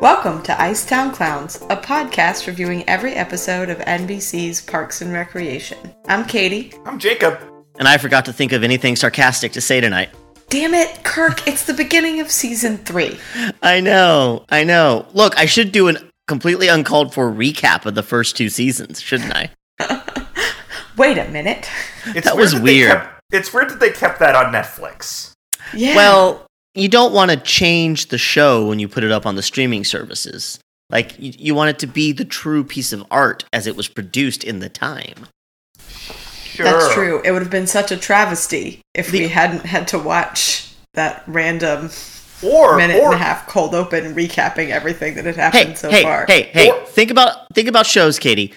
Welcome to Icetown Clowns, a podcast reviewing every episode of NBC's Parks and Recreation. I'm Katie. I'm Jacob. And I forgot to think of anything sarcastic to say tonight. Damn it, Kirk, it's the beginning of season three. I know, I know. Look, I should do a completely uncalled for recap of the first two seasons, shouldn't I? Wait a minute. It's That was they weird. kept- it's weird that they kept that on Netflix. Yeah. Well, you don't want to change the show when you put it up on the streaming services. Like, you, you want it to be the true piece of art as it was produced in the time. Sure. that's true. It would have been such a travesty if The- we hadn't had to watch that random Or minute or and a half cold open recapping everything that had happened Hey, so hey, far. hey, hey! Or- think about think about shows, Katie.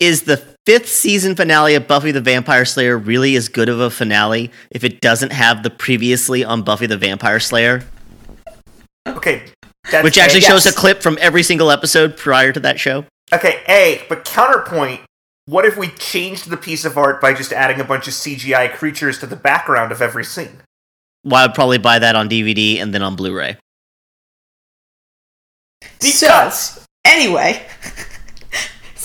Is the fifth season finale of Buffy the Vampire Slayer really as good of a finale if it doesn't have the previously on Buffy the Vampire Slayer? okay. That's which actually A. shows a clip from every single episode prior to that show. Okay, A, but counterpoint, what if we changed the piece of art by just adding a bunch of CGI creatures to the background of every scene? Well, I'd probably buy that on DVD and then on Blu-ray. Deep So- Anyway,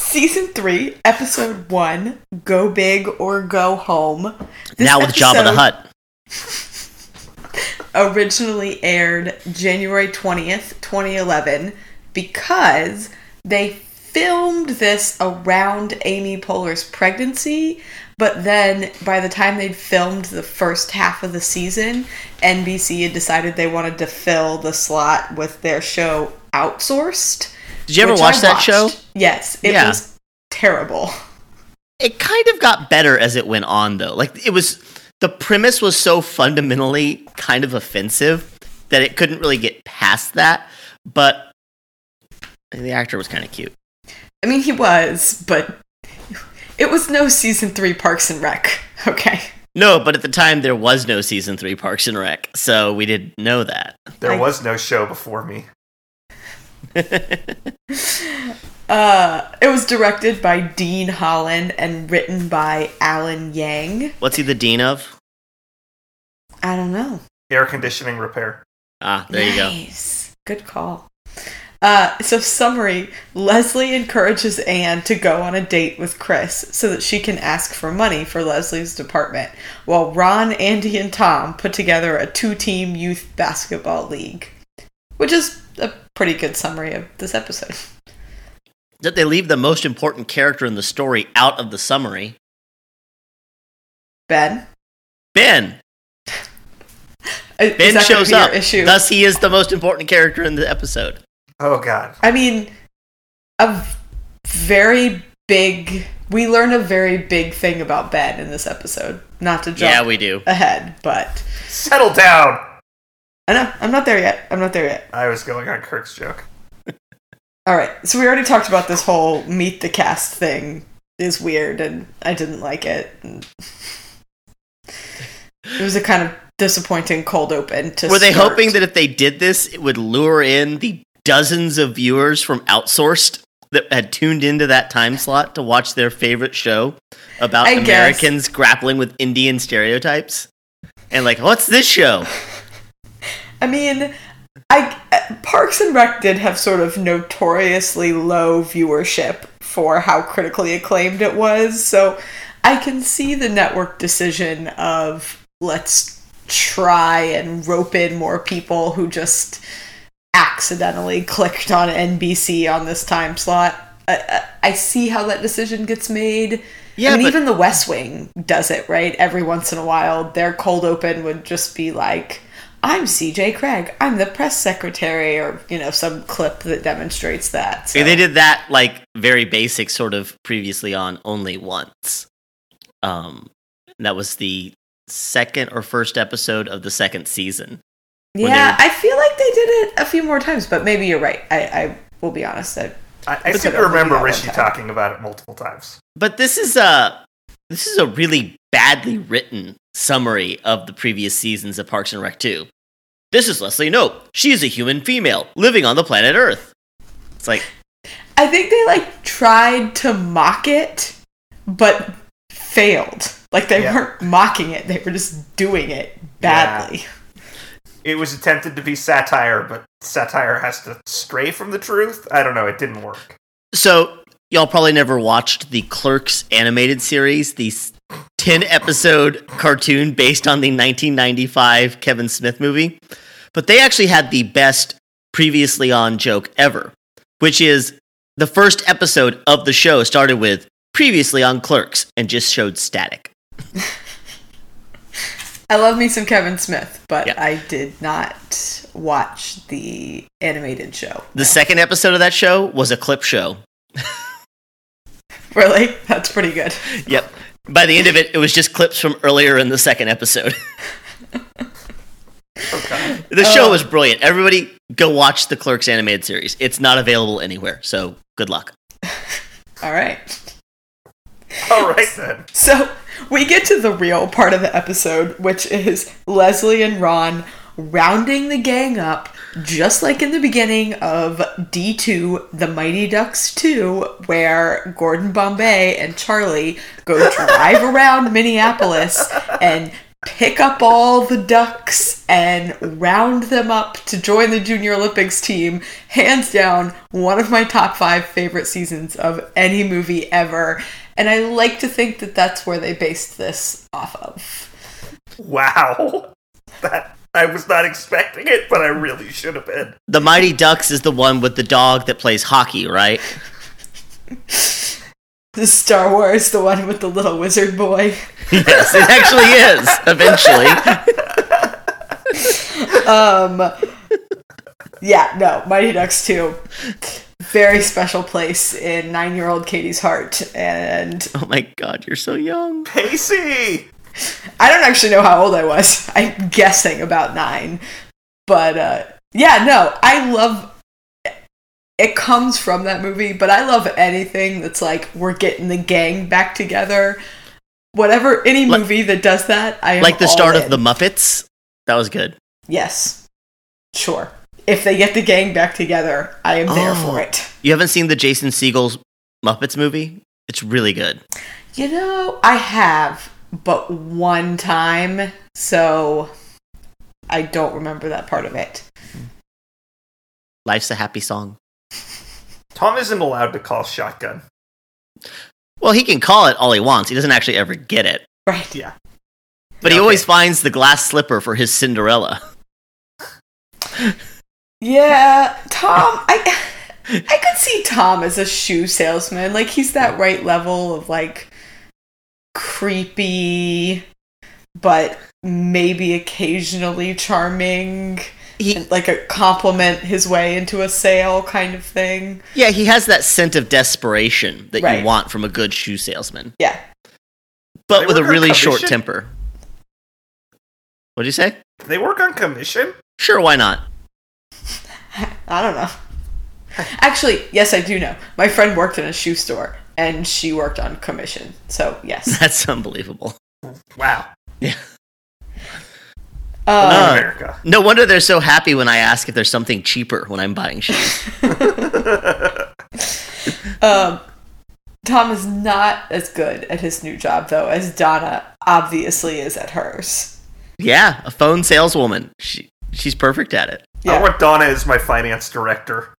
season three, episode one, Go Big or Go Home. This now with Jabba the episode Hutt. Originally aired January 20th, 2011, because they filmed this around Amy Poehler's pregnancy, but then by the time they'd filmed the first half of the season, NBC had decided they wanted to fill the slot with their show outsourced. Did you ever watch I that watched. show? Yes, it Yeah. was terrible. It kind of got better as it went on, though. Like it was, the premise was so fundamentally kind of offensive that it couldn't really get past that. But the actor was kind of cute. I mean, he was, but it was no season three Parks and Rec. Okay. No, but at the time there was no season three Parks and Rec, so we didn't know that. There was no show before me. Uh, it was directed by Dean Holland and written by Alan Yang. What's he the dean of? I don't know. Air conditioning repair. Ah, there you go. Nice. Good call. Uh, so summary: Leslie encourages Anne to go on a date with Chris so that she can ask for money for Leslie's department, while Ron, Andy, and Tom put together a two-team youth basketball league, which is a pretty good summary of this episode. That they leave the most important character in the story out of the summary. Ben, Ben. Is Ben that shows up. Issue? Thus, he is the most important character in the episode. Oh god. I mean, a very big. We learn a very big thing about Ben in this episode. Not to jump Yeah, we do. ahead, but Settle down. I know I'm not there yet. I'm not there yet. I was going on Kirk's joke. All right, so we already talked about this whole meet the cast thing is weird, and I didn't like it. and It was a kind of disappointing cold open. To Were they start. hoping that if they did this, it would lure in the dozens of viewers from outsourced that had tuned into that time slot to watch their favorite show about I guess. Americans grappling with Indian stereotypes? And like, what's this show? I mean, I uh, Parks and Rec did have sort of notoriously low viewership for how critically acclaimed it was, so I can see the network decision of let's try and rope in more people who just accidentally clicked on NBC on this time slot. I, I, I see how that decision gets made. Yeah, I mean, but even the West Wing does it, right? Every once in a while, their cold open would just be like, I'm CJ Cregg, I'm the press secretary, or, you know, some clip that demonstrates that. So. they did that like very basic sort of previously on only once. Um, that was the second or first episode of the second season. Yeah, they I feel like they did it a few more times, but maybe you're right. I, I will be honest. I, I, I But seem they to don't remember Rishi talking about it multiple times. But this is a this is a really badly written summary of the previous seasons of Parks and Rec 2. This is Leslie Knope. She is a human female living on the planet Earth. It's like I think they like tried to mock it, but failed. Like they Yeah. weren't mocking it; they were just doing it badly. It was attempted to be satire, but satire has to stray from the truth. I don't know. It didn't work. So y'all probably never watched the Clerks animated series, the s- 10 episode cartoon based on the 1995 Kevin Smith movie. But they actually had the best previously on joke ever, which is the first episode of the show started with previously on Clerks and just showed static. I love me some Kevin Smith, but Yeah. I did not watch the animated show. The second episode of that show was a clip show. Really, that's pretty good. Yep. By the end of it, it was just clips from earlier in the second episode. Okay. The show Oh. was brilliant. Everybody go watch the Clerks animated series. It's not available anywhere, so good luck. All right. All right then. So we get to the real part of the episode, which is Leslie and Ron rounding the gang up, just like in the beginning of D2, The Mighty Ducks 2, where Gordon Bombay and Charlie go drive around Minneapolis and pick up all the ducks and round them up to join the Junior Olympics team. Hands down, one of my top five favorite seasons of any movie ever. And I like to think that that's where they based this off of. Wow. That I was not expecting it, but I really should have been. The Mighty Ducks is the one with the dog that plays hockey, right? The Star Wars, the one with the little wizard boy. yes, it actually is. Eventually, Um, yeah, no, Mighty Ducks 2. Very special place in nine year old Katie's heart. And oh my god, you're so young. Pacey. I don't actually know how old I was. I'm guessing about nine. But uh, yeah, no, I love. It comes from that movie, but I love anything that's like we're getting the gang back together. Whatever, any Like- movie that does that, I am Like the start of the Muppets. That was good. Yes, sure. If they get the gang back together, I am there Oh. for it. You haven't seen the Jason Segel's Muppets movie? It's really good. You know, I have, but one time, so I don't remember that part of it. Life's a happy song. Tom isn't allowed to call shotgun. Well, he can call it all he wants. He doesn't actually ever get it. Right. Yeah. But he Okay. always finds the glass slipper for his Cinderella. Yeah, Tom. I I could see Tom as a shoe salesman. Like he's that right level of like creepy, but maybe occasionally charming. He, and, like a compliment his way into a sale kind of thing. yeah, he has that scent of desperation that Right. you want from a good shoe salesman, Yeah. but They with a work on really short temper. What'd you say? They work on commission? Sure, why not? I don't know. Actually, yes, I do know. My friend worked in a shoe store and she worked on commission. So, yes. That's unbelievable. Wow. Yeah. Uh, America. No wonder they're so happy when I ask if there's something cheaper when I'm buying shoes. um, Tom is not as good at his new job, though, as Donna obviously is at hers. yeah, a phone saleswoman. She she's perfect at it. I Yeah. want Donna as my finance director.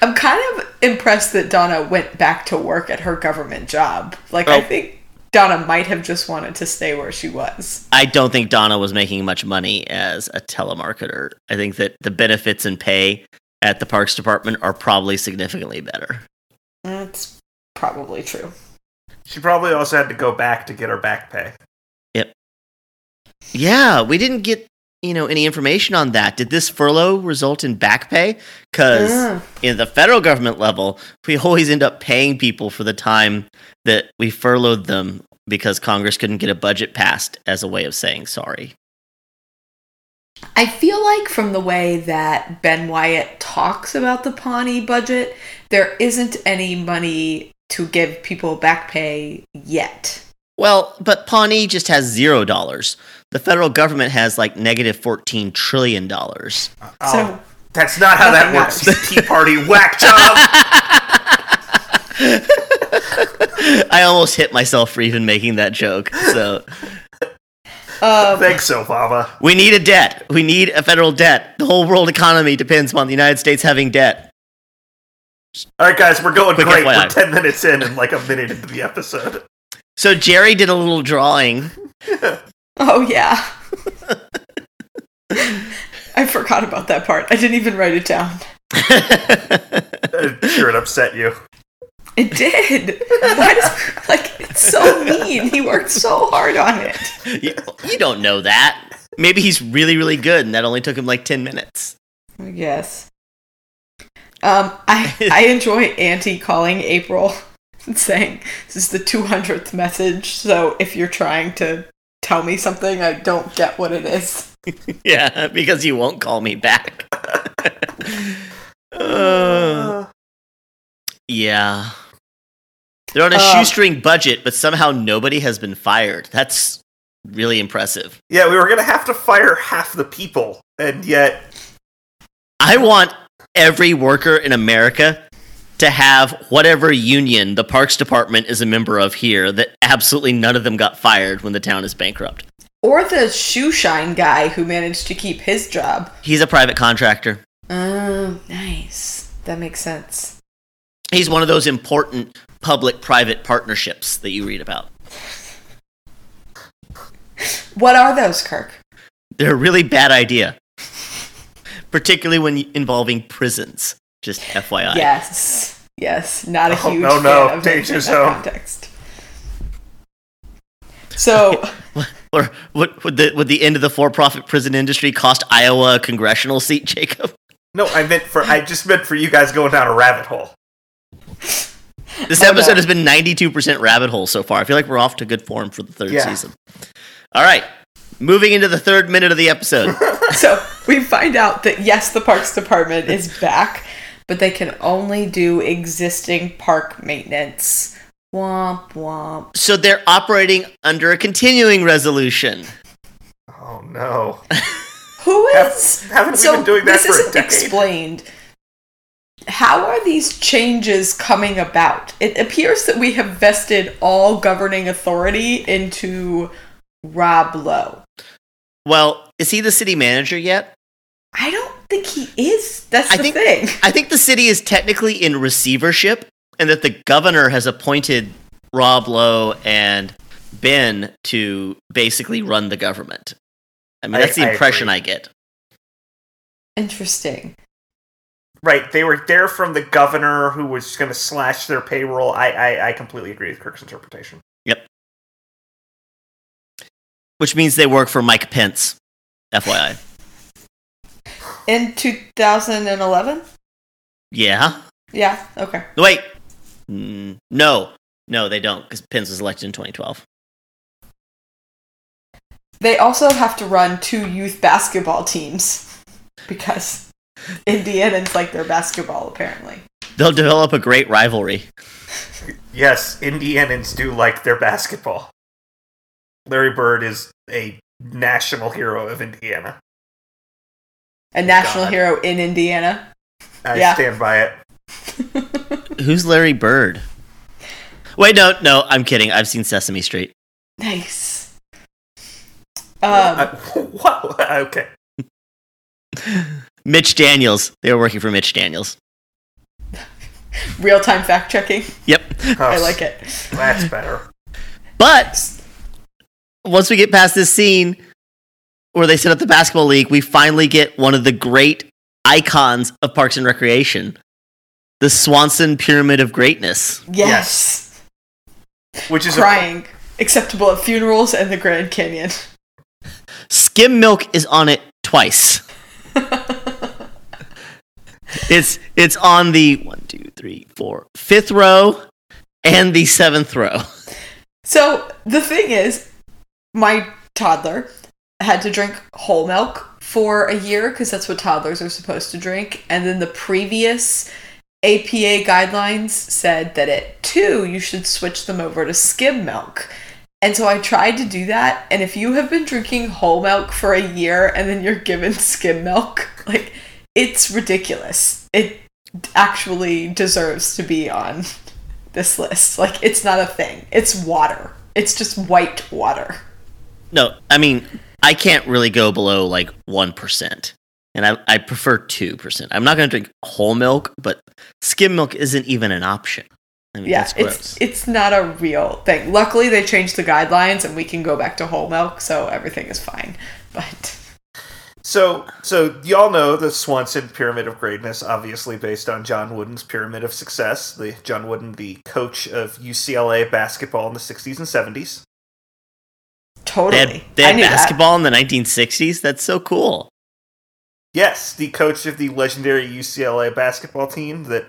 I'm kind of impressed that Donna went back to work at her government job. Like, I Oh. think Donna might have just wanted to stay where she was. I don't think Donna was making much money as a telemarketer. I think that the benefits and pay at the parks department are probably significantly better. That's probably true. She probably also had to go back to get her back pay. Yep. Yeah, we didn't get you know any information on that. Did this furlough result in back pay? Because Mm. in the federal government level, we always end up paying people for the time that we furloughed them because Congress couldn't get a budget passed as a way of saying sorry. I feel like from the way that Ben Wyatt talks about the Pawnee budget, there isn't any money to give people back pay yet. Well, but Pawnee just has zero dollars. The federal government has like negative fourteen trillion dollars. Oh, So that's not how that works. matters. Tea Party whack job. I almost hit myself for even making that joke. So Um, Thanks, so, Obama. we need a debt. We need a federal debt. The whole world economy depends on the United States having debt. All right, guys, we're going Quick great. FYI. We're ten minutes in and like a minute into the episode. So Jerry did a little drawing. oh yeah. I forgot about that part. I didn't even write it down. I'm sure it upset you. It did. Why does like it's so mean? He worked so hard on it. you, you don't know that. Maybe he's really, really good, and that only took him like ten minutes. I guess. Um, I I enjoy Andy calling April and saying this is the two hundredth message. So if you're trying to tell me something, I don't get what it is. Yeah, because you won't call me back. Uh, yeah. They're on a Uh, shoestring budget, but somehow nobody has been fired. That's really impressive. Yeah, we were gonna have to fire half the people, and yet I want every worker in America to have whatever union the Parks Department is a member of here, that absolutely none of them got fired when the town is bankrupt. Or the shoe shine guy who managed to keep his job. He's a private contractor. Oh, nice. That makes sense. He's one of those important public private partnerships that you read about. What are those, Kirk? They're a really bad idea, particularly when involving prisons. Just FYI. Yes. Yes. Not a Oh, huge no, no. fan of Danger it in zone. that context. So Or would, would, the, would the end of the for-profit prison industry cost Iowa a congressional seat, Jacob? no, I meant for I just meant for you guys going down a rabbit hole. This Oh, episode no. has been 92% rabbit hole so far. I feel like we're off to good form for the third Yeah. season. All right, moving into the third minute of the episode. so we find out that yes, the Parks Department is back, but they can only do existing park maintenance. Womp womp. so they're operating under a continuing resolution. Oh no. Who is? Have- is? haven't we been doing that this for a isn't decade? explained. How are these changes coming about? It appears that we have vested all governing authority into Rob Lowe. Well, is he the city manager yet? I don't think he is. That's I the think- thing. I think the city is technically in receivership, and that the governor has appointed Rob Lowe and Ben to basically run the government. I mean, I- that's the impression agree. I get. Interesting. Right, they were there from the governor who was going to slash their payroll. I, I I completely agree with Kirk's interpretation. Yep. Which means they work for Mike Pence, FYI. In 2011? Yeah. Yeah, okay. Wait. Mm, no. No, they don't, because Pence was elected in 2012. They also have to run two youth basketball teams because Indiana's like their basketball, apparently. They'll develop a great rivalry. Yes, Indianans do like their basketball. Larry Bird is a national hero of Indiana. A national God. hero in Indiana. I Yeah. stand by it. Who's Larry Bird? Wait, no, no, I'm kidding. I've seen Sesame Street. Nice. Um, I- wow. Okay. Mitch Daniels. They were working for Mitch Daniels. real time fact checking. Yep. I like it. That's better. But once we get past this scene where they set up the basketball league, we finally get one of the great icons of Parks and Recreation the Swanson Pyramid of Greatness. Yes. Which is a, Crying. Acceptable at funerals and the Grand Canyon. Skim Milk is on it twice. It's it's on the one, two, three, four, fifth row and the seventh row. So the thing is, my toddler had to drink whole milk for a year because that's what toddlers are supposed to drink. And then the previous APA guidelines said that at two, you should switch them over to skim milk. And so I tried to do that. And if you have been drinking whole milk for a year and then you're given skim milk, like it's ridiculous. It actually deserves to be on this list. Like it's not a thing. It's water. It's just white water. No, I mean I can't really go below like one percent, and I I prefer two percent. I'm not going to drink whole milk, but skim milk isn't even an option. I mean, Yeah, that's gross. it's it's not a real thing. Luckily, they changed the guidelines, and we can go back to whole milk, so everything is fine. But So, so y'all know the Swanson Pyramid of Greatness, obviously based on John Wooden's Pyramid of Success. The John Wooden, the coach of UCLA basketball in the '60s and '70s. They had, they had knew that. basketball in the 1960s. That's so cool. Yes, the coach of the legendary UCLA basketball team that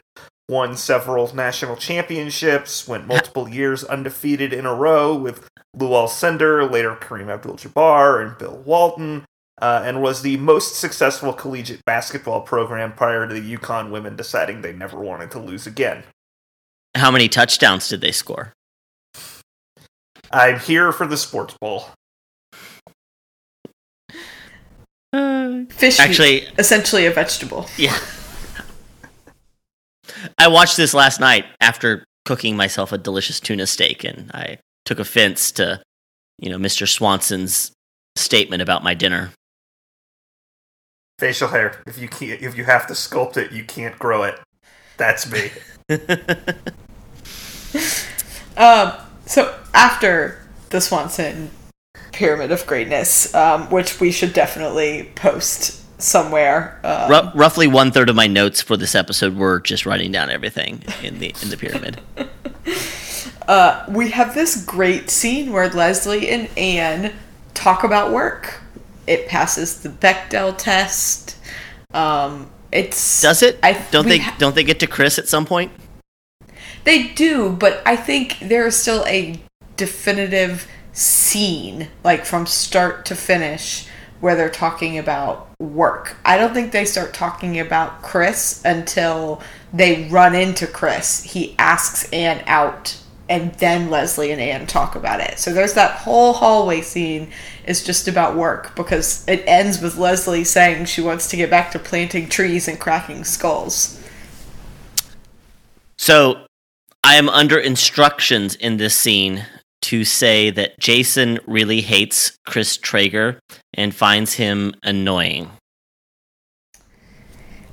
won several national championships, went multiple years undefeated in a row with Lou Alcindor, later Kareem Abdul-Jabbar, and Bill Walton, uh, and was the most successful collegiate basketball program prior to the UConn women deciding they never wanted to lose again. How many touchdowns did they score? I'm here for the sports bowl. Fish, Actually, essentially a vegetable. Yeah. I watched this last night after cooking myself a delicious tuna steak, and I took offense to, you know, Mr. Swanson's statement about my dinner. Facial hair. If you can't, if you have to sculpt it, you can't grow it. That's me. Um, so after the Swanson Pyramid of Greatness, um, which we should definitely post somewhere. Um, Ru- roughly one third of my notes for this episode were just writing down everything in the in the pyramid. uh, we have this great scene where Leslie and Anne talk about work. It passes the Bechdel test. Um, it's Does it? I don't we they ha- don't they get to Chris at some point? They do, but I think there is still a definitive scene, like from start to finish, where they're talking about work. I don't think they start talking about Chris until they run into Chris. He asks Anne out, and then Leslie and Anne talk about it. So there's that whole hallway scene is just about work because it ends with Leslie saying she wants to get back to planting trees and cracking skulls. So I am under instructions in this scene to say that Jason really hates Chris Traeger and finds him annoying.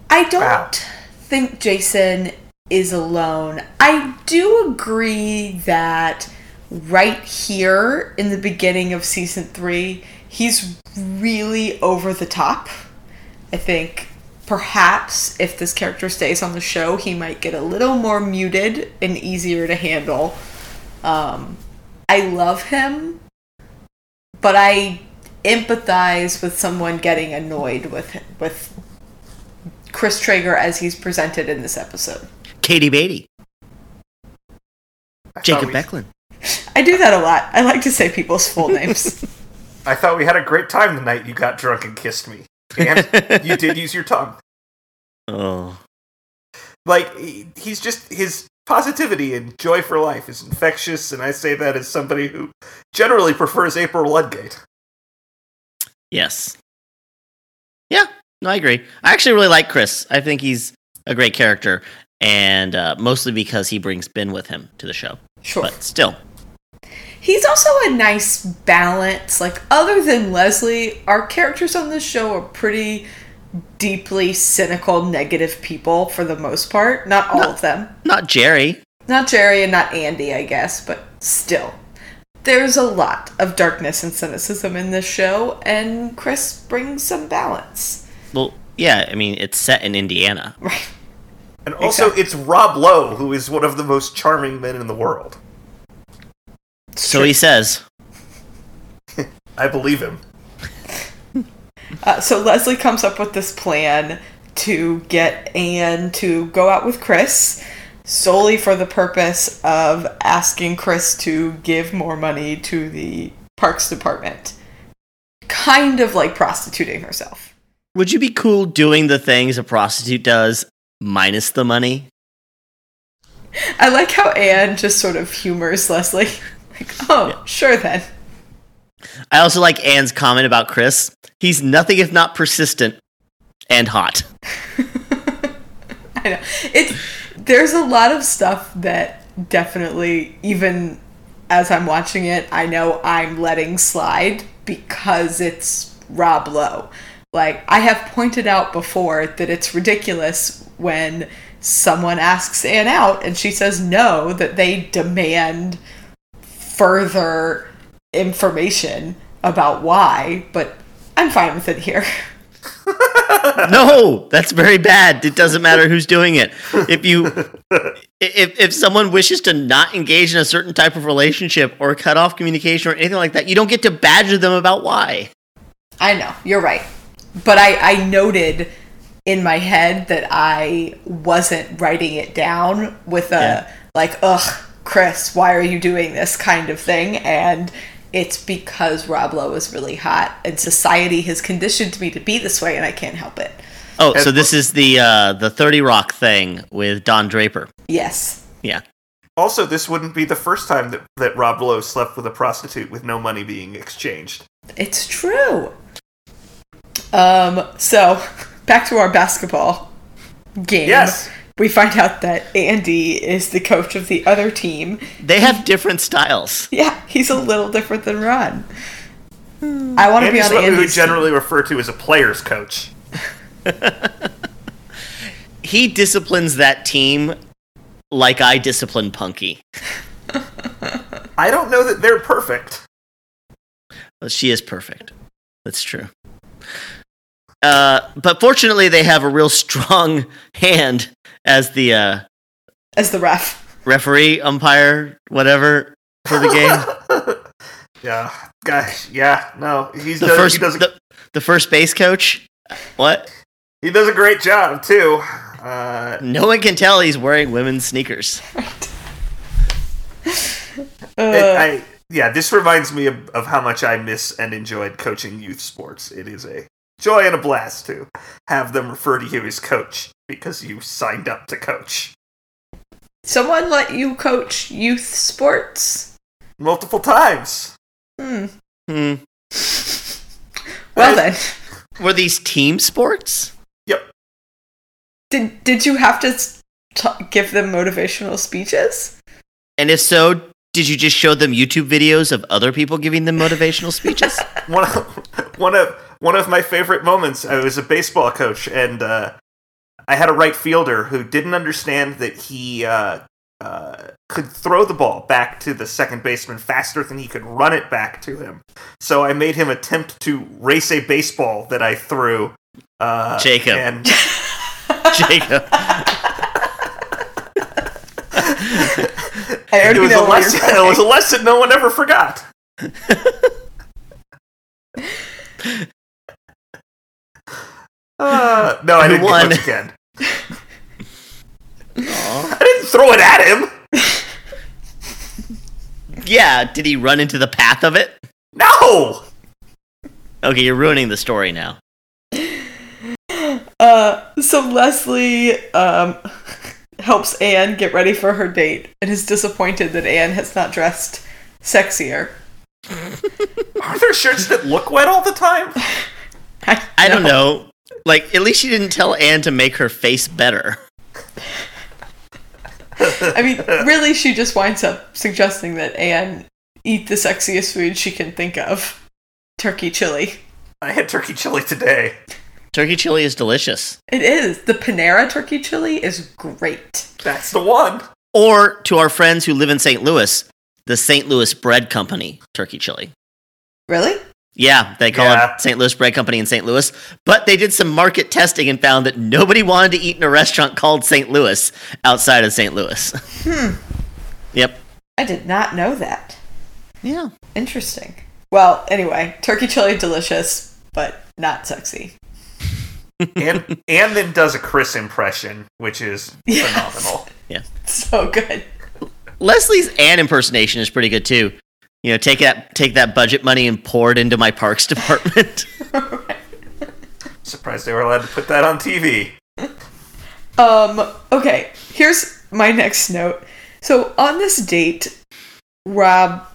I don't Wow. think Jason is alone. I do agree that right here in the beginning of season three, he's really over the top. I think perhaps if this character stays on the show, he might get a little more muted and easier to handle. Um, I love him, but I empathize with someone getting annoyed with with Chris Traeger as he's presented in this episode. Katie Beatty, I Jacob we, Becklin. I do that a lot. I like to say people's full names. I thought we had a great time the night you got drunk and kissed me. And you did use your tongue. Oh, Like he's just his positivity and joy for life is infectious, and I say that as somebody who generally prefers April Ludgate. yes. Yeah, no, I agree. I actually really like Chris. I think he's a great character, and uh, mostly because he brings Ben with him to the show. Sure. But still, He's also a nice balance. Like, other than Leslie, our characters on this show are pretty deeply cynical, negative people for the most part. Not all of them. not Jerry. Not Jerry and not Andy, I guess, but still. There's a lot of darkness and cynicism in this show, and Chris brings some balance. Well, yeah, I mean, it's set in Indiana. Right. And also, Exactly. it's Rob Lowe, who is one of the most charming men in the world. So he says, I believe him. Uh, so Leslie comes up with this plan to get Anne to go out with Chris solely for the purpose of asking Chris to give more money to the parks department. Kind of like prostituting herself. Would you be cool doing the things a prostitute does minus the money? I like how Anne just sort of humors Leslie. Like, oh, sure then. I also like Anne's comment about Chris. He's nothing if not persistent and hot. I know. It's there's a lot of stuff that definitely, even as I'm watching it, I know I'm letting slide because it's Rob Lowe. Like, I have pointed out before that it's ridiculous when someone asks Anne out and she says no, that they demand further information about why, but I'm fine with it here. no, that's very bad. It doesn't matter who's doing it. If you if if someone wishes to not engage in a certain type of relationship or cut off communication or anything like that, you don't get to badger them about why. I know, you're right. But I I noted in my head that I wasn't writing it down with a Yeah. like ugh Chris, why are you doing this kind of thing and it's because Rob Lowe is really hot and society has conditioned me to be this way and I can't help it. Oh, so this is the uh, the Thirty Rock thing with Don Draper. Yes. Yeah, Also, this wouldn't be the first time that, that Rob Lowe slept with a prostitute with no money being exchanged. It's true. Um, so back to our basketball game. Yes. We find out that Andy is the coach of the other team. they have different styles. Yeah, he's a little different than Ron. I want to be on what we would Andy's team. generally refer to as a player's coach. He disciplines that team like I discipline Punky. I don't know that they're perfect. Well, she is perfect. That's true. Uh, but fortunately, they have a real strong hand as the uh, as the ref. referee, umpire, whatever for the game. yeah, gosh, yeah, no, he's The does, first, he does a, the, the first base coach. What? he does a great job too. Uh, No one can tell he's wearing women's sneakers. It- I yeah, this reminds me of, of how much I miss and enjoyed coaching youth sports. It is a joy and a blast to have them refer to you as coach because you signed up to coach someone let you coach youth sports? multiple times. Hmm. Hmm. Well I- then, Were these team sports? Yep. did did you have to s- t- give them motivational speeches? And if so, did you just show them YouTube videos of other people giving them motivational speeches? one of one of one of my favorite moments. I was a baseball coach, and uh, I had a right fielder who didn't understand that he uh, uh, could throw the ball back to the second baseman faster than he could run it back to him. So I made him attempt to race a baseball that I threw. Uh, Jacob. and Jacob. I it was, a know where lesson, it was a lesson no one ever forgot. Uh, no, I didn't Who get won? much again. I didn't throw it at him. Yeah, did he run into the path of it? No. Okay, you're ruining the story now. Uh, so Leslie um, helps Anne get ready for her date and is disappointed that Anne has not dressed sexier. Are there shirts that look wet all the time? I don't know. Like, at least she didn't tell Anne to make her face better. I mean, really, she just winds up suggesting that Anne eat the sexiest food she can think of turkey chili. I had turkey chili today. Turkey chili is delicious. It is. The Panera turkey chili is great. That's the one. Or to our friends who live in St. Louis, the St. Louis Bread Company turkey chili. Really? Yeah, they call Yeah. it St. Louis Bread Company in St. Louis. But they did some market testing and found that nobody wanted to eat in a restaurant called St. Louis outside of St. Louis. Hmm. Yep. I did not know that. Yeah. Interesting. Well, anyway, turkey chili delicious, but not sexy. And and then does a Chris impression, which is Yes. phenomenal. Yeah. So good. Leslie's Anne impersonation is pretty good too. You know, take that take that budget money and pour it into my parks department. Surprised they were allowed to put that on TV. Um, okay, here's my next note. So on this date, Rob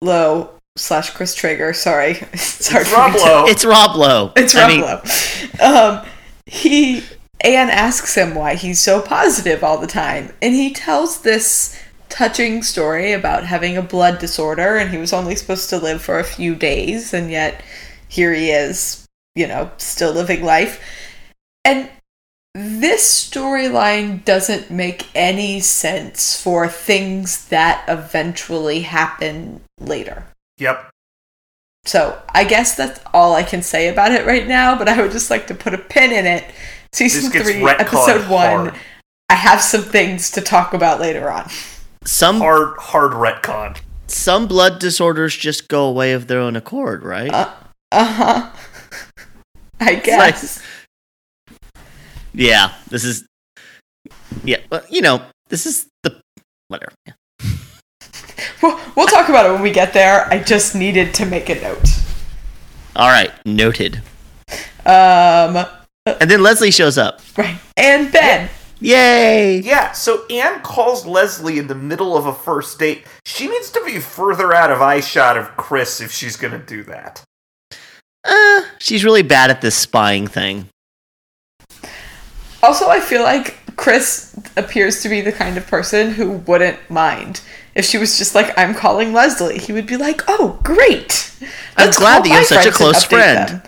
Lowe slash Chris Traeger, sorry. sorry It's for Rob me to- Lowe. it's Rob Lowe. It's I Rob mean, Lowe. Um, he Anne asks him why he's so positive all the time, and he tells this touching story about having a blood disorder and he was only supposed to live for a few days and yet here he is, you know, still living life. And this storyline doesn't make any sense for things that eventually happen later. Yep. So I guess that's all I can say about it right now, but I would just like to put a pin in it. Season three, episode one. hard. I have some things to talk about later on. Some Hard, hard retcon. some blood disorders just go away of their own accord, right? Uh huh. I like- guess. yeah, this is yeah, but you know, this is the whatever. Yeah. We'll, we'll talk about it when we get there. I just needed to make a note. All right, noted. Um, And then Leslie shows up. right. And Ben. Yay! Yeah, so Anne calls Leslie in the middle of a first date. She needs to be further out of eyeshot of Chris if she's gonna do that. Uh, she's really bad at this spying thing. Also, I feel like Chris appears to be the kind of person who wouldn't mind. If she was just like, I'm calling Leslie, he would be like, oh, great. I'm glad call that you my have such a close friend." them."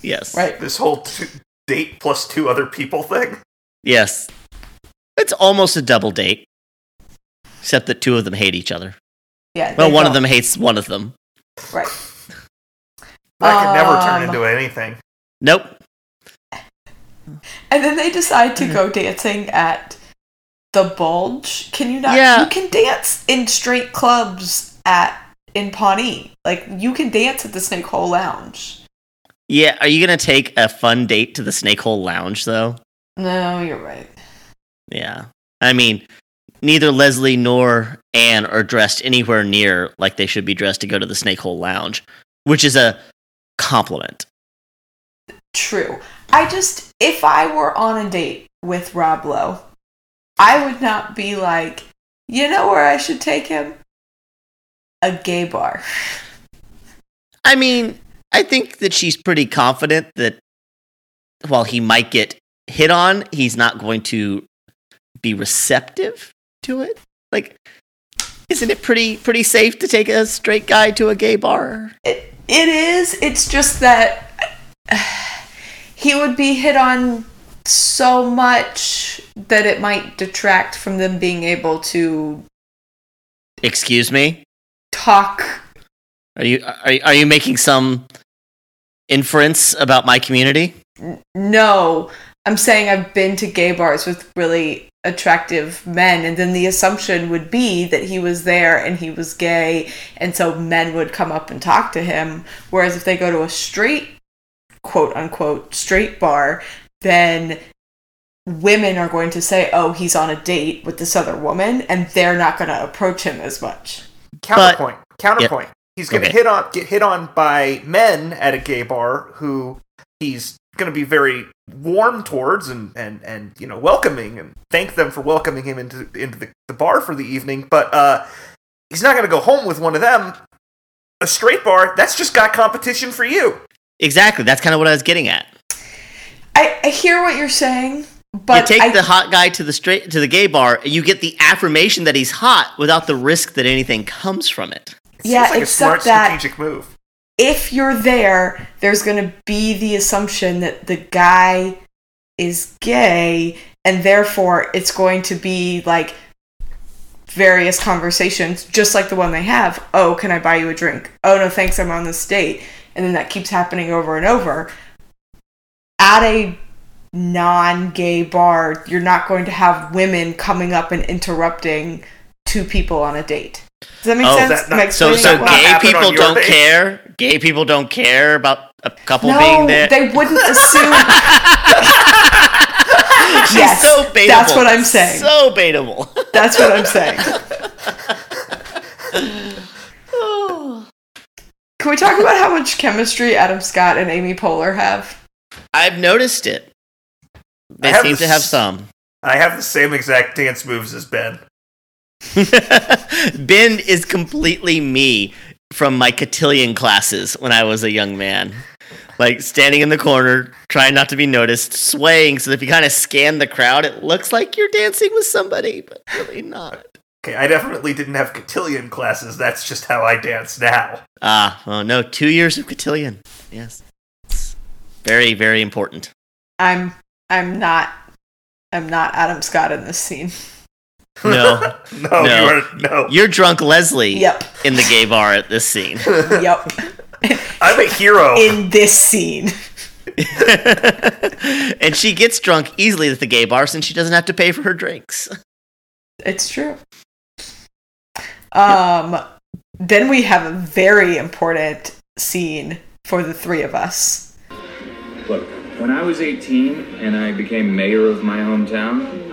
Yes. Right. This whole two, date plus two other people thing. Yes. It's almost a double date. Except that two of them hate each other. Yeah. Well, one of don't. them hates one of them. Right. That could never turn Um, into anything. Nope. And then they decide to go dancing at the Bulge. Can you not? Yeah. You can dance in straight clubs at in Pawnee. Like you can dance at the Snake Hole Lounge. Yeah, are you gonna take a fun date to the Snake Hole Lounge though? No, you're right. Yeah. I mean, neither Leslie nor Anne are dressed anywhere near like they should be dressed to go to the Snake Hole Lounge, which is a compliment. True. I just, if I were on a date with Rob Lowe, I would not be like, you know where I should take him? A gay bar. I mean, I think that she's pretty confident that while he might get hit on, he's not going to be receptive to it. Like, isn't it pretty pretty safe to take a straight guy to a gay bar? It, it is. It's just that he would be hit on so much that it might detract from them being able to Excuse me. talk. Are you are, are you making some inference about my community? No, I'm saying I've been to gay bars with really attractive men, and then the assumption would be that he was there and he was gay, and so men would come up and talk to him. Whereas if they go to a straight, quote unquote, straight bar, then women are going to say, oh, he's on a date with this other woman, and they're not going to approach him as much. Counterpoint. Counterpoint. He's gonna Okay. hit on get hit on by men at a gay bar who he's gonna be very warm towards and, and, and you know welcoming and thank them for welcoming him into into the, the bar for the evening, but uh he's not gonna go home with one of them. A straight bar, that's just got competition for you. Exactly. That's kind of what I was getting at. I, I hear what you're saying, but you take I, the hot guy to the straight to the gay bar, you get the affirmation that he's hot without the risk that anything comes from it. It Yeah, seems like a except smart that- strategic move. If you're there, there's going to be the assumption that the guy is gay, and therefore it's going to be like various conversations, just like the one they have. Oh, can I buy you a drink? Oh, no, thanks, I'm on this date. And then that keeps happening over and over. At a non gay bar, you're not going to have women coming up and interrupting two people on a date. Does that make Oh, sense? that- Am that- So, so it well? not gay people don't date? care. Gay people don't care about a couple no, being there. they wouldn't assume. She's yes, so baitable. that's what I'm saying. So baitable. That's what I'm saying. Can we talk about how much chemistry Adam Scott and Amy Poehler have? I've noticed it. They I have seem to have some. I have the same exact dance moves as Ben. ben is completely me from my cotillion classes when I was a young man. Like standing in the corner, trying not to be noticed, swaying so that if you kind of scan the crowd, it looks like you're dancing with somebody, but really not. Okay, I definitely didn't have cotillion classes. That's just how I dance now. Ah, oh no, two years of cotillion. Yes, It's very very important. I'm I'm not I'm not Adam Scott in this scene. No, no, No. you are no. you're drunk Leslie Yep. in the gay bar at this scene. Yep. I'm a hero. in this scene. and she gets drunk easily at the gay bar since she doesn't have to pay for her drinks. It's true. Um then we have a very important scene for the three of us. Look, when I was 18 and I became mayor of my hometown,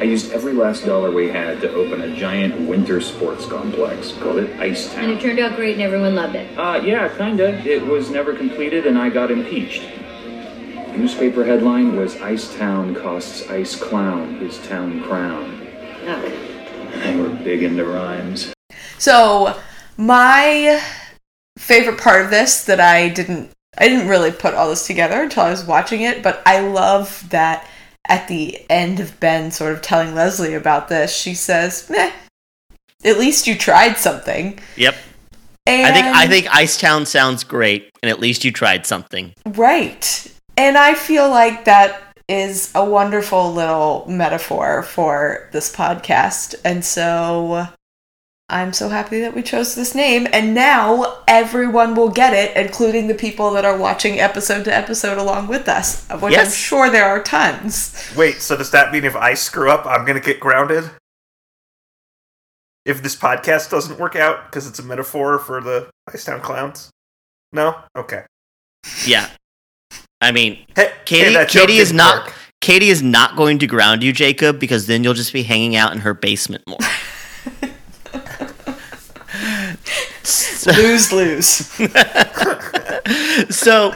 I used every last dollar we had to open a giant winter sports complex. Called it Ice And it turned out great and everyone loved it. Uh, yeah, kinda. It was never completed and I got impeached. Newspaper headline was Ice Town costs Ice Clown his town crown. Ugh. They were big into rhymes. So my favorite part of this that I didn't I didn't really put all this together until I was watching it, but I love that at the end of Ben sort of telling Leslie about this, she says, Meh, at least you tried something. Yep. And I think I think Icetown sounds great, and at least you tried something. Right. And I feel like that is a wonderful little metaphor for this podcast. And so I'm so happy that we chose this name. And now everyone will get it, including the people that are watching episode to episode along with us, of which I'm sure there are tons. Wait, so does that mean if I screw up, I'm gonna get grounded? If this podcast doesn't work out because it's a metaphor for the Icetown clowns? No? Okay. Yeah. I mean, Hey, Katie- hey, Katie is didn't not- work. Katie is not going to ground you, Jacob, because then you'll just be hanging out in her basement more. So- Lose, lose. so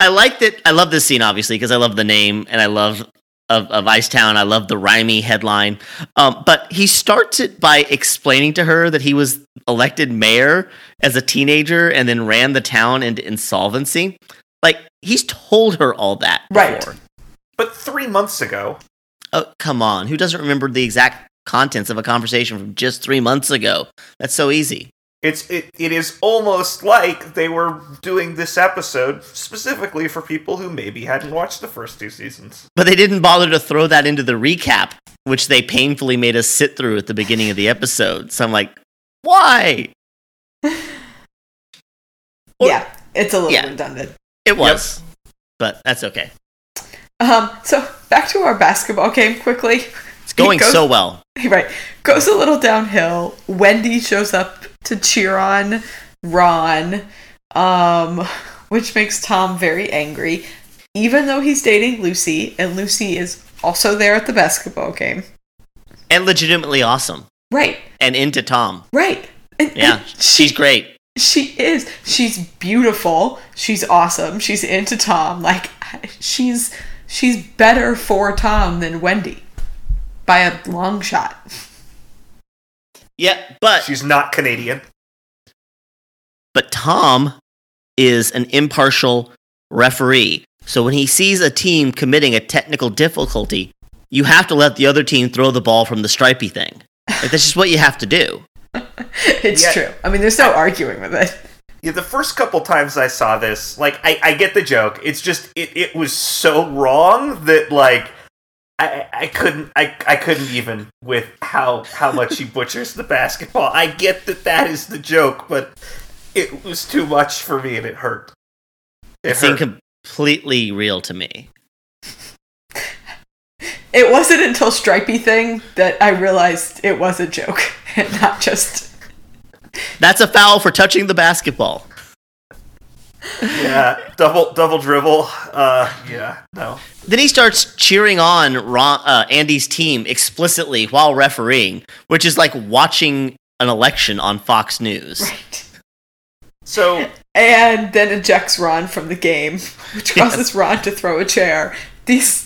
I like that. I love this scene obviously because I love the name and I love of, of Icetown. I love the rhymey headline. Um, but he starts it by explaining to her that he was elected mayor as a teenager and then ran the town into insolvency. Like he's told her all that Right. before. But three months ago, Oh come on! Who doesn't remember the exact contents of a conversation from just three months ago? That's so easy. It's it, it is almost like they were doing this episode specifically for people who maybe hadn't watched the first two seasons. But they didn't bother to throw that into the recap, which they painfully made us sit through at the beginning of the episode. So I'm like, why? Or- yeah, it's a little Yeah. redundant. It was. But that's okay. Um, so back to our basketball game quickly. It's going goes- so well. Right. Goes a little downhill. Wendy shows up to cheer on Ron, um, which makes Tom very angry, even though he's dating Lucy, and Lucy is also there at the basketball game. And legitimately awesome. Right. And into Tom. Right. And- Yeah. and She's great. She is. She's beautiful. She's awesome. She's into Tom. Like she's she's better for Tom than Wendy by a long shot. Yeah, but She's not Canadian. but Tom is an impartial referee. So when he sees a team committing a technical difficulty, you have to let the other team throw the ball from the stripey thing. Like that's just what you have to do. It's Yeah. true. I mean, there's no arguing with it. Yeah, the first couple times I saw this, like I, I get the joke. It's just it, it was so wrong that like I, I couldn't I, I couldn't even with how how much he butchers the basketball. I get that that is the joke, but it was too much for me and it hurt. It It seemed hurt. completely real to me. It wasn't until Stripey thing that I realized it was a joke and not just. That's a foul for touching the basketball. Yeah, double double dribble. Uh, yeah, no. Then he starts cheering on Ron, uh, Andy's team explicitly while refereeing, which is like watching an election on Fox News. Right. So And then ejects Ron from the game, which causes Ron to throw a chair. These.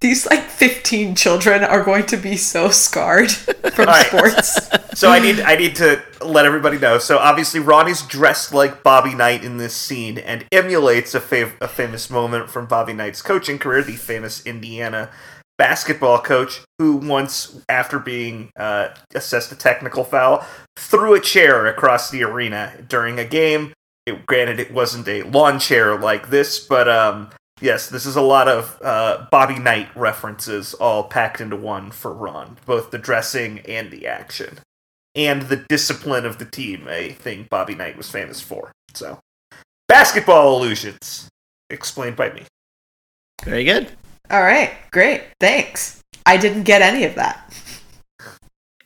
These like 15 children are going to be so scarred from Alright. sports. So I need I need to let everybody know. So obviously Ronnie's dressed like Bobby Knight in this scene and emulates a, fav- a famous moment from Bobby Knight's coaching career, the famous Indiana basketball coach who once, after being uh, assessed a technical foul, threw a chair across the arena during a game. It, granted, it wasn't a lawn chair like this, but um, yes, this is a lot of uh, Bobby Knight references all packed into one for Ron, both the dressing and the action, and the discipline of the team, a thing Bobby Knight was famous for. So, basketball illusions, explained by me. Very good. All right, great. Thanks. I didn't get any of that.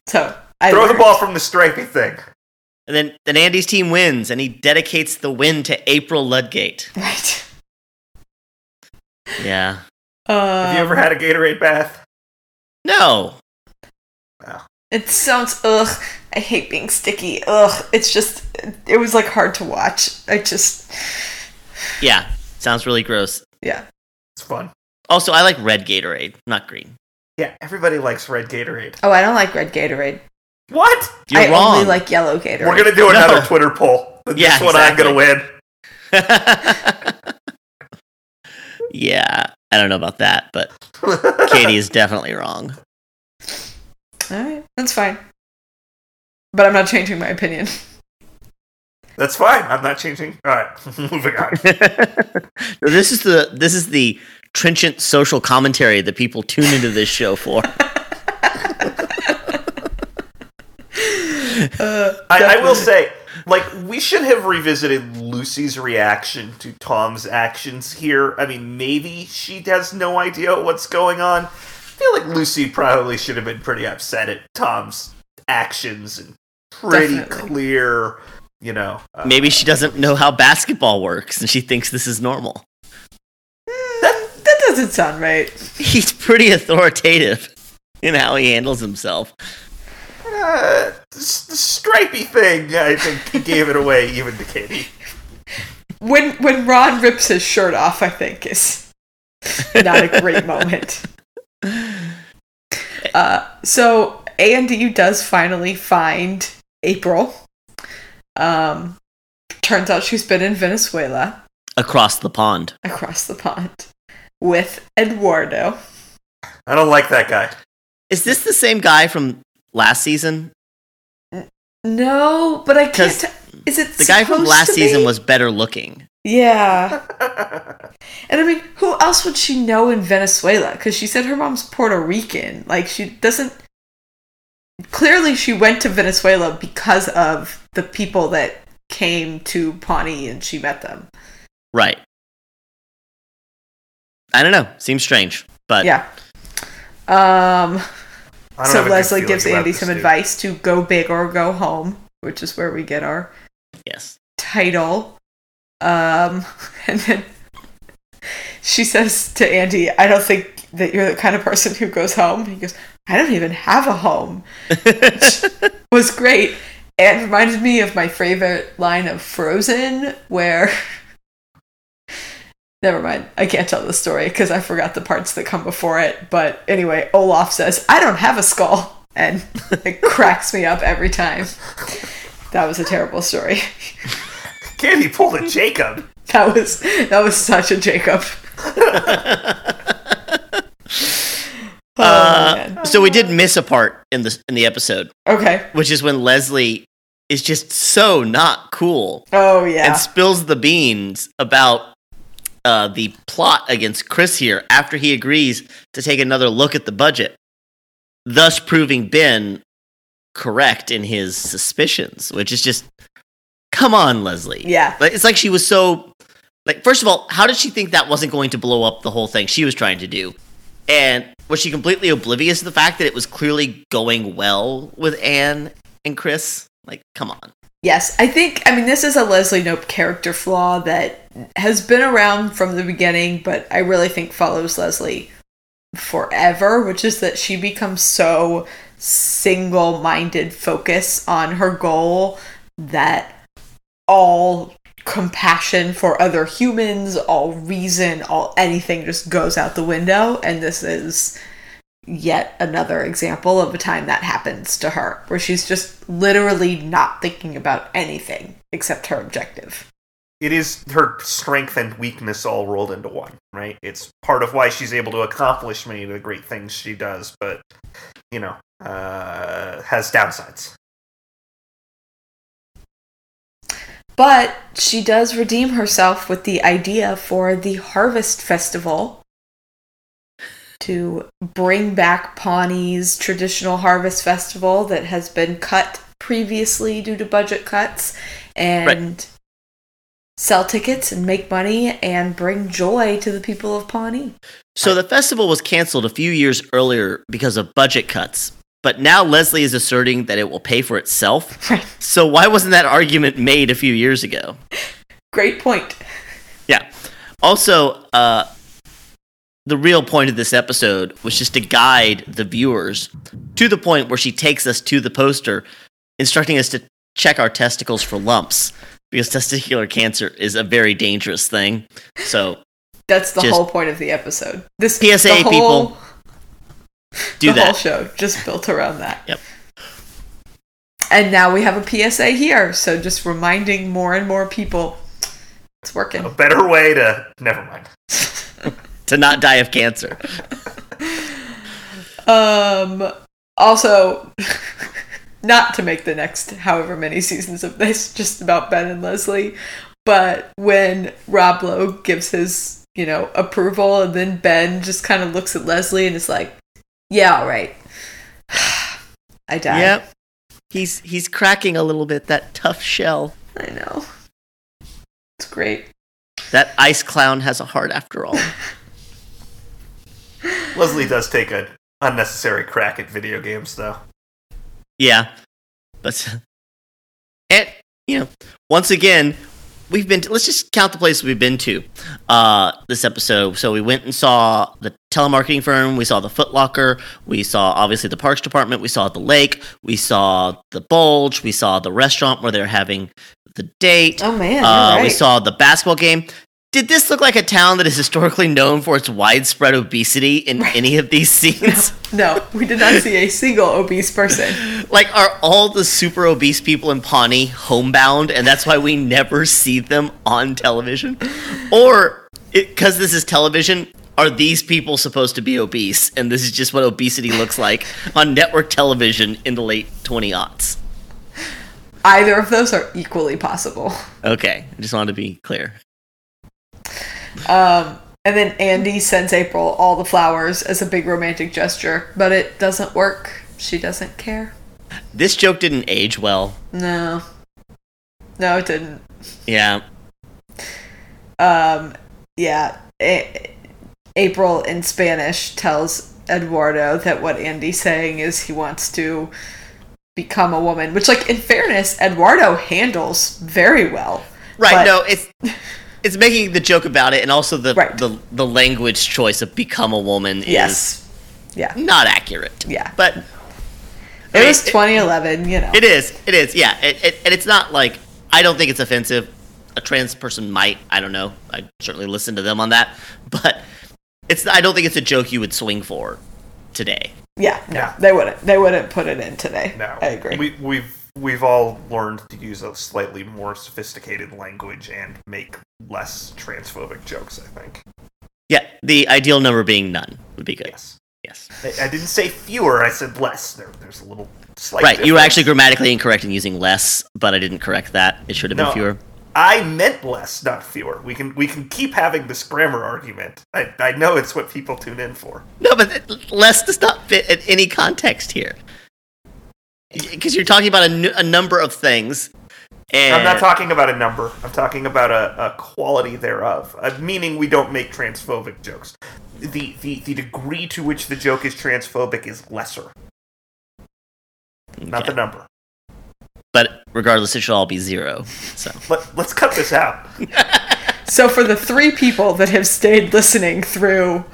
So I Throw the ball from the stripey thing. And then, then Andy's team wins, and he dedicates the win to April Ludgate. Right. Yeah. Uh, Have you ever had a Gatorade bath? No. It sounds ugh. I hate being sticky. Ugh. It's just it was like hard to watch. I just Yeah. Sounds really gross. yeah. It's fun. Also, I like red Gatorade, not green. Yeah, everybody likes red Gatorade. Oh, I don't like red Gatorade. What? You're I wrong. only like yellow Gatorade. We're gonna do another No. Twitter poll. This Yeah, one I'm gonna win. yeah. I don't know about that, but Katie is definitely wrong. All right, that's fine. But I'm not changing my opinion. That's fine. I'm not changing. All right, moving on. No, this is the this is the trenchant social commentary that people tune into this show for. Uh, I, I will say, like, we should have revisited Lucy's reaction to Tom's actions here. I mean, maybe she has no idea what's going on. I feel like Lucy probably should have been pretty upset at Tom's actions and pretty Definitely. clear, you know. uh, Maybe she doesn't know how basketball works and she thinks this is normal. that, that doesn't sound right. He's pretty authoritative in how he handles himself. Uh, s- the stripey thing, I think, he gave it away even to Katie. When when Ron rips his shirt off, I think is not a great moment. Uh, so Andy does finally find April. Um, turns out she's been in Venezuela Across the pond. across the pond with Eduardo. I don't like that guy. Is this the same guy from last season? No, but I can't. 'Cause T- is it The guy from last to season was better looking. Yeah, and I mean, who else would she know in Venezuela? Because she said her mom's Puerto Rican. Like she doesn't. Clearly, she went to Venezuela because of the people that came to Pawnee and she met them. Right. I don't know. Seems strange. But Yeah. Um. I don't So have a good Leslie gives Andy some advice to go big or go home, which is where we get our yes. title. Um, and then she says to Andy, I don't think that you're the kind of person who goes home. He goes, I don't even have a home. Which was great. And reminded me of my favorite line of Frozen, where. Never mind. I can't tell the story because I forgot the parts that come before it. But anyway, Olaf says, I don't have a skull. And it cracks me up every time. That was a terrible story. Candy pulled a Jacob. That was that was such a Jacob. Oh, Uh, so we did miss a part in the in the episode, Okay. which is when Leslie is just so not cool Oh yeah. and spills the beans about uh, the plot against Chris here after he agrees to take another look at the budget, thus proving Ben correct in his suspicions, which is just come on, Leslie. Yeah. Like it's like she was so like first of all, how did she think that wasn't going to blow up the whole thing she was trying to do? And was she completely oblivious to the fact that it was clearly going well with Anne and Chris? Like, come on. Yes, I think I mean this is a Leslie Knope character flaw that has been around from the beginning, but I really think follows Leslie forever, which is that she becomes so single-minded focus on her goal that all compassion for other humans, all reason, all anything just goes out the window and this is yet another example of a time that happens to her where she's just literally not thinking about anything except her objective. it is her strength and weakness all rolled into one, right? It's part of why she's able to accomplish many of the great things she does, but you know, uh, has downsides. But she does redeem herself with the idea for the Harvest Festival to bring back Pawnee's traditional Harvest Festival that has been cut previously due to budget cuts and sell tickets and make money and bring joy to the people of Pawnee. So the festival was canceled a few years earlier because of budget cuts, but now Leslie is asserting that it will pay for itself. Right. So why wasn't that argument made a few years ago? Great point. Yeah. Also, uh, the real point of this episode was just to guide the viewers to the point where she takes us to the poster, instructing us to check our testicles for lumps because testicular cancer is a very dangerous thing. So That's the whole point of the episode. This PSA, the whole, people, do the whole that. show just built around that. Yep. And now we have a PSA here, so just reminding more and more people it's working. A better way to never mind. To not die of cancer. Um also not to make the next however many seasons of this just about Ben and Leslie, but when Rob Lowe gives his, you know, approval and then Ben just kind of looks at Leslie and is like, "Yeah, all right." I died. Yep. He's he's cracking a little bit that tough shell. I know. It's great. That ice clown has a heart after all. Leslie does take an unnecessary crack at video games, though. Yeah, but and you know, once again, we've been. To, let's just count the places we've been to uh, this episode. So we went and saw the telemarketing firm. We saw the Foot Locker. We saw obviously the Parks Department. We saw the lake. We saw the Bulge. We saw the restaurant where they're having the date. Oh man, Uh, you're We saw the basketball game. Did this look like a town that is historically known for its widespread obesity in any of these scenes? no, we did not see a single obese person. Like, are all the super obese people in Pawnee homebound, and that's why we never see them on television? Or, because this is television, are these people supposed to be obese, and this is just what obesity looks like on network television in the late 20 aughts? Either of those are equally possible. Okay, I just wanted to be clear. Um, and then Andy sends April all the flowers as a big romantic gesture, but it doesn't work. She doesn't care. This joke didn't age well. No. No, it didn't. Yeah. Um, yeah. A- April in Spanish tells Eduardo that what Andy's saying is he wants to become a woman, which, like, in fairness, Eduardo handles very well. Right, But- no, it's it's making the joke about it and also the Right. the, the language choice of become a woman Yes. Yeah. is not accurate. Yeah. But It I mean, was 2011, you know. It is. It is. Yeah. It, it, and it's not like I don't think it's offensive. A trans person might. I don't know. I certainly listen to them on that, but it's. I don't think it's a joke you would swing for today. Yeah, no, No. they wouldn't. They wouldn't put it in today. No, I agree. We, we've we've all learned to use a slightly more sophisticated language and make less transphobic jokes. I think. Yeah. The ideal number being none would be good. Yes. Yes. I, I didn't say fewer. I said less. There, there's a little slight. Right. You were actually grammatically incorrect in using less, but I didn't correct that. It should have been fewer. I meant less, not fewer. We can we can keep having this grammar argument. I, I know it's what people tune in for. No, but less does not fit in any context here. Because you're talking about a, number of things. And I'm not talking about a number. I'm talking about a, a quality thereof. Uh, meaning we don't make transphobic jokes. The, the the degree to which the joke is transphobic is lesser, not Okay. the number. But regardless, it should all be zero. So. Let, let's cut this out. so for the three people that have stayed listening through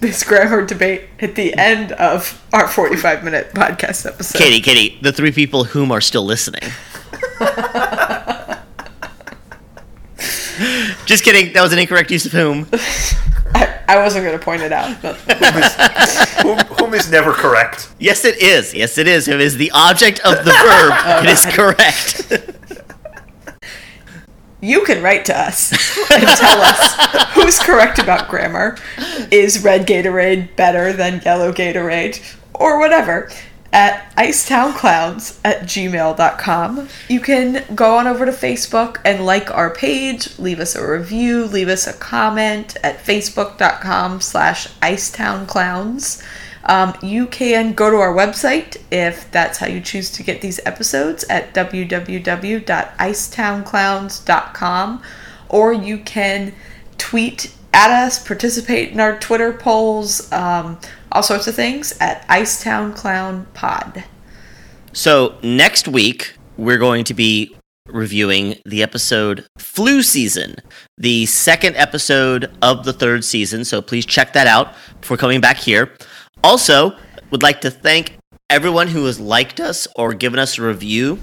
this grammar debate at the end of our 45 minute podcast episode, Katie, Katie, the three people whom are still listening. Just kidding. That was an incorrect use of whom. I, I wasn't going to point it out. But whom, whom is never correct. Yes, it is. Yes, it is. Whom is the object of the verb. Oh, it is correct. you can write to us and tell us who's correct about grammar. Is red Gatorade better than yellow Gatorade? Or whatever. At icetownclowns at gmail.com. You can go on over to Facebook and like our page, leave us a review, leave us a comment at facebook.com slash icetownclowns. Um, you can go to our website if that's how you choose to get these episodes at www.icetownclowns.com or you can tweet at us, participate in our Twitter polls, um, all sorts of things at Icetown Clown Pod. So next week we're going to be reviewing the episode Flu Season, the second episode of the third season. So please check that out before coming back here. Also, would like to thank everyone who has liked us or given us a review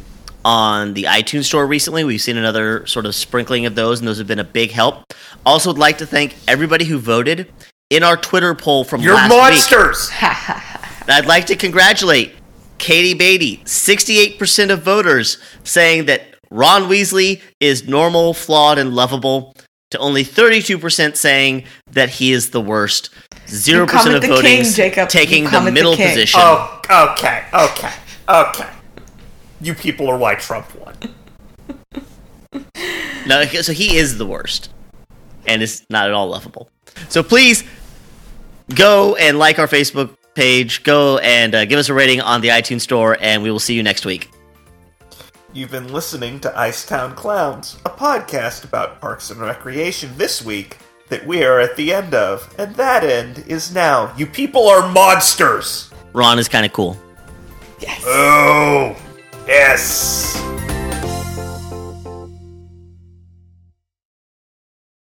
on the iTunes store recently. We've seen another sort of sprinkling of those, and those have been a big help. Also, would like to thank everybody who voted in our Twitter poll from You're last week. monsters. And I'd like to congratulate Katie Beatty, 68% of voters saying that Ron Weasley is normal, flawed, and lovable, to only 32% saying that he is the worst. 0% come of the voting king, Jacob. taking You the come the middle king. position. Oh, okay, okay, okay. You people are why Trump won. No, so he is the worst, and is not at all lovable. So please go and like our Facebook page. Go and uh, give us a rating on the iTunes store, and we will see you next week. You've been listening to Icetown Clowns, a podcast about parks and recreation this week that we are at the end of, and that end is now. You people are monsters! Ron is kind of cool. Yes. Oh, yes.